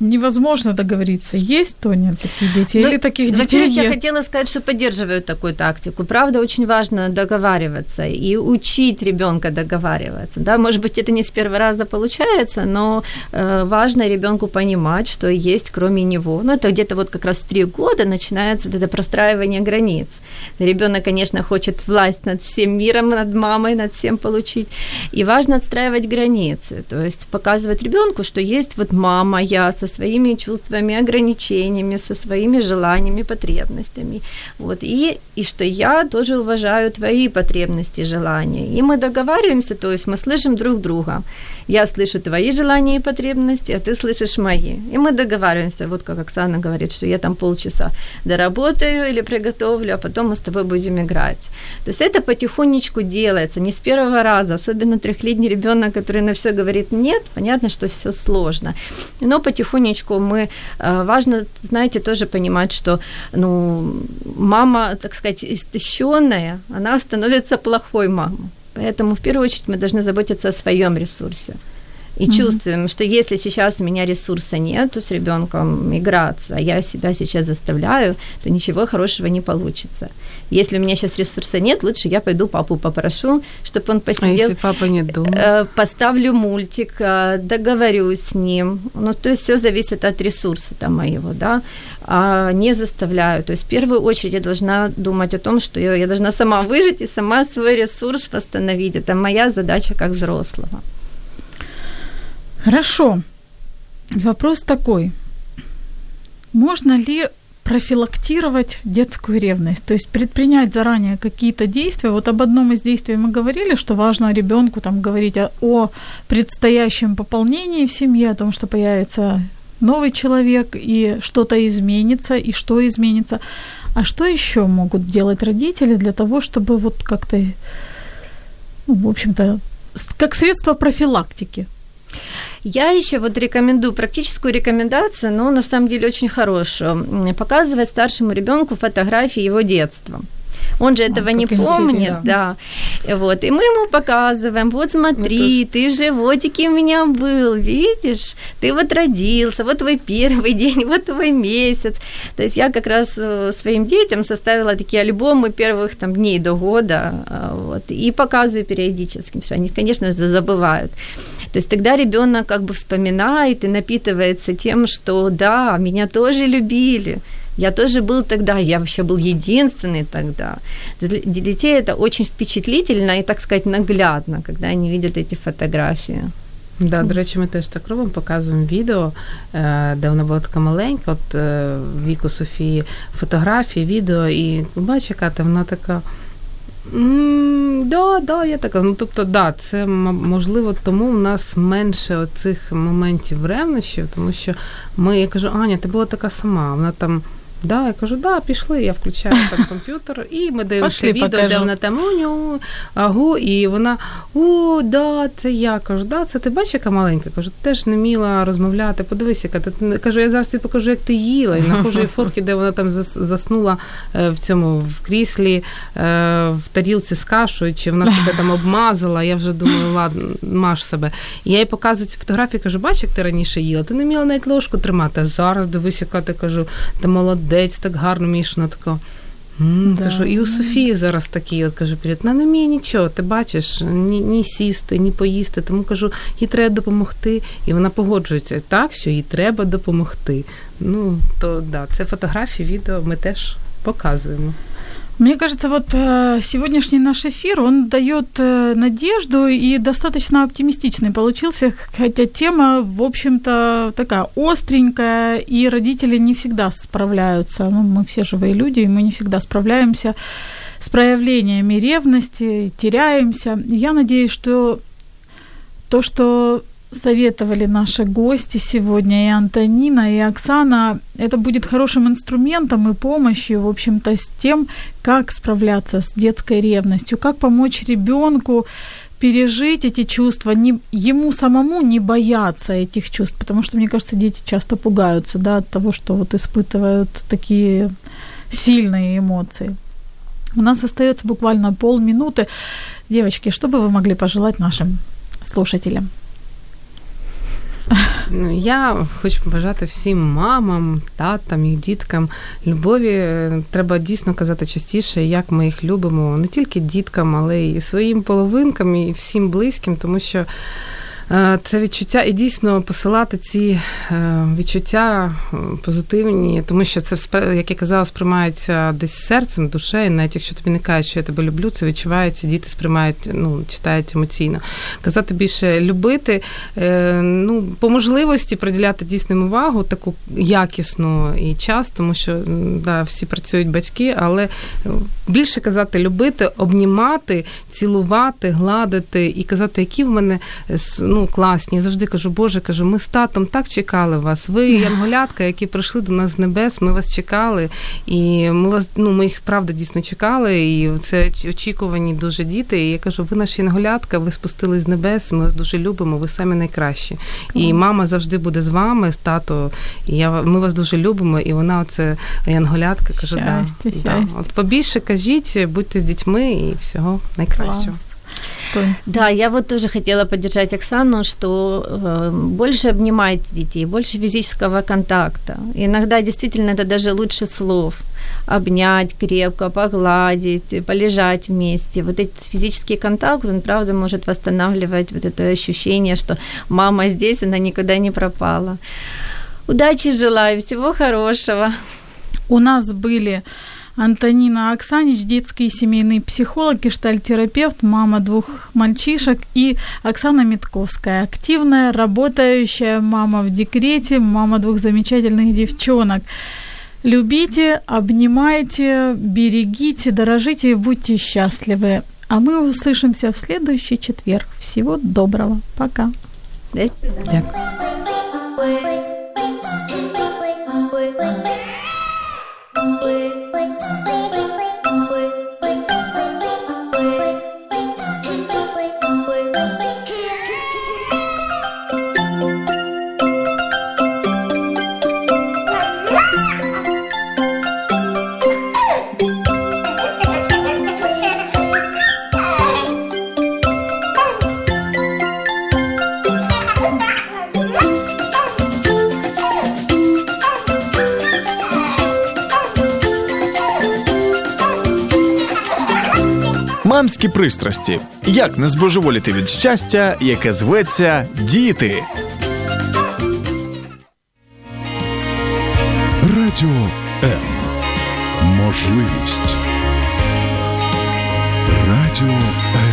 [SPEAKER 2] невозможно договориться. Есть, Тоня, такие дети?
[SPEAKER 3] Ну,
[SPEAKER 2] Или таких детей
[SPEAKER 3] Во-первых, я
[SPEAKER 2] нет?
[SPEAKER 3] хотела сказать, что поддерживаю такую тактику. Правда, очень важно договариваться и учить ребенка договариваться. Да, может быть, это не с первого раза получается, но э, важно ребенку понимать, что есть кроме него. Ну, это где-то вот как раз в три года начинается вот это простраивание границ. Ребенок, конечно, хочет власть над всем миром, над мамой, над всем получить. И важно отстраивать границы, то есть показывать ребенку, что есть вот мама, я со со своими чувствами, ограничениями, со своими желаниями, потребностями. Вот. И, и что я тоже уважаю твои потребности, желания. И мы договариваемся, то есть мы слышим друг друга. Я слышу твои желания и потребности, а ты слышишь мои. И мы договариваемся, вот как Оксана говорит, что я там полчаса доработаю или приготовлю, а потом мы с тобой будем играть. То есть это потихонечку делается, не с первого раза, особенно трехлетний ребенок, который на все говорит нет, понятно, что все сложно. Но потихонечку мы, э, важно, знаете, тоже понимать, что ну, мама, так сказать, истощенная, она становится плохой мамой. Поэтому в первую очередь мы должны заботиться о своем ресурсе. И mm-hmm. чувствуем, что если сейчас у меня ресурса нет, то с ребенком играться, а я себя сейчас заставляю, то ничего хорошего не получится. Если у меня сейчас ресурса нет, лучше я пойду папу попрошу, чтобы он посидел. А
[SPEAKER 4] если папа не дома?
[SPEAKER 3] Э, поставлю мультик, э, договорюсь с ним. Ну, то есть все зависит от ресурса там моего, да. А не заставляю. То есть в первую очередь я должна думать о том, что я, я должна сама выжить и сама свой ресурс восстановить. Это моя задача как взрослого.
[SPEAKER 2] Хорошо. Вопрос такой. Можно ли профилактировать детскую ревность, то есть предпринять заранее какие-то действия. Вот об одном из действий мы говорили, что важно ребенку там говорить о, о предстоящем пополнении в семье, о том, что появится новый человек и что-то изменится, и что изменится. А что еще могут делать родители для того, чтобы вот как-то, ну, в общем-то, как средство профилактики
[SPEAKER 3] я еще вот рекомендую практическую рекомендацию, но на самом деле очень хорошую. Показывать старшему ребенку фотографии его детства. Он же этого не помнит, да. Вот, и мы ему показываем, вот смотри, ну, ты в животике у меня был, видишь, ты вот родился, вот твой первый день, вот твой месяц. То есть я как раз э, своим детям составила такие альбомы первых там дней до года, э, вот, и показываю периодически, потому что они, конечно же, забывают. То есть тогда ребенок как бы вспоминает и напитывается тем, что да, меня тоже любили, я тоже был тогда, я вообще был единственный тогда. Для детей это очень впечатлительно и, так сказать, наглядно, когда они видят эти фотографії.
[SPEAKER 4] Да, до речі, ми теж так робимо, показуємо відео, де вона була така маленька, от віку Софії, фотографії, відео, і бачиш, яка там вона така. Mm, да, да, я така. Ну, тобто, да, це можливо, тому в нас менше оцих моментів ревнощів, тому що ми, я кажу, Аня, ти була така сама, вона там Да, я кажу, да, пішли. Я включаю так комп'ютер, і ми дивимося відео, покажу. де вона там уню, агу, і вона о, да, це я кажу, да, це ти бачиш, яка маленька. Кажу, ти теж не міла розмовляти. Подивись, яка ти кажу, я зараз тобі покажу, як ти їла. І нахожу їй фотки, де вона там заснула е, в цьому в кріслі, е, в тарілці з кашою, чи вона себе там обмазала. Я вже думаю, ладно, маш себе. І я їй показую ці фотографії, кажу, бачиш, як ти раніше їла, ти не міла навіть ложку тримати. А зараз дивись, яка ти кажу, ти молода молодець, так гарно мішано тако. Да. Кажу, і у Софії зараз такі, от кажу, період, на не вміє нічого, ти бачиш, ні ні сісти, ні поїсти. Тому кажу, їй треба допомогти. І вона погоджується так, що їй треба допомогти. Ну, то да, це фотографії, відео ми теж показуємо.
[SPEAKER 2] Мне кажется, вот э, сегодняшний наш эфир, он дает э, надежду и достаточно оптимистичный получился, хотя тема, в общем-то, такая остренькая, и родители не всегда справляются. Ну, мы все живые люди, и мы не всегда справляемся с проявлениями ревности, теряемся. Я надеюсь, что то, что советовали наши гости сегодня, и Антонина, и Оксана. Это будет хорошим инструментом и помощью, в общем-то, с тем, как справляться с детской ревностью, как помочь ребенку пережить эти чувства, не, ему самому не бояться этих чувств, потому что, мне кажется, дети часто пугаются да, от того, что вот испытывают такие сильные эмоции. У нас остается буквально полминуты. Девочки, что бы вы могли пожелать нашим слушателям?
[SPEAKER 4] Ну, я хочу побажати всім мамам, татам і діткам любові. Треба дійсно казати частіше, як ми їх любимо, не тільки діткам, але й своїм половинкам і всім близьким, тому що Це відчуття і дійсно посилати ці е, відчуття е, позитивні, тому що це як я казала, сприймається десь серцем, душею. Навіть якщо тобі не кажуть, що я тебе люблю, це відчувається. Діти сприймають, ну читають емоційно. Казати більше любити, е, ну по можливості приділяти дійсно увагу, таку якісну і час, тому що да, всі працюють батьки, але е, більше казати любити, обнімати, цілувати, гладити і казати, які в мене е, ну, класні. Я завжди кажу, Боже, кажу, ми з татом так чекали вас. Ви янголятка, які прийшли до нас з небес. Ми вас чекали, і ми вас, ну ми їх правда дійсно чекали. І це очікувані дуже діти. І я кажу, ви наші янголятка, ви спустились з небес. Ми вас дуже любимо. Ви самі найкращі. І мама завжди буде з вами, з тато. І я ми вас дуже любимо. І вона оце янголятка каже, да,
[SPEAKER 2] щастя.
[SPEAKER 4] Да. От побільше кажіть, будьте з дітьми і всього найкращого.
[SPEAKER 3] Да, я вот тоже хотела поддержать Оксану, что э, больше обнимайте детей, больше физического контакта. Иногда действительно это даже лучше слов. Обнять крепко, погладить, полежать вместе. Вот этот физический контакт, он правда может восстанавливать вот это ощущение, что мама здесь, она никуда не пропала. Удачи желаю, всего хорошего.
[SPEAKER 2] У нас были Антонина Оксанич, детский и семейный психолог, гештальтерапевт, мама двух мальчишек, и Оксана Митковская, активная, работающая мама в декрете, мама двух замечательных девчонок. Любите, обнимайте, берегите, дорожите и будьте счастливы. А мы услышимся в следующий четверг. Всего доброго. Пока.
[SPEAKER 3] До свидания.
[SPEAKER 4] Дякую.
[SPEAKER 1] Мамські пристрасті. Як не збожеволіти від щастя, яке зветься діти.
[SPEAKER 5] Радіо М. Можливість. Радіо М.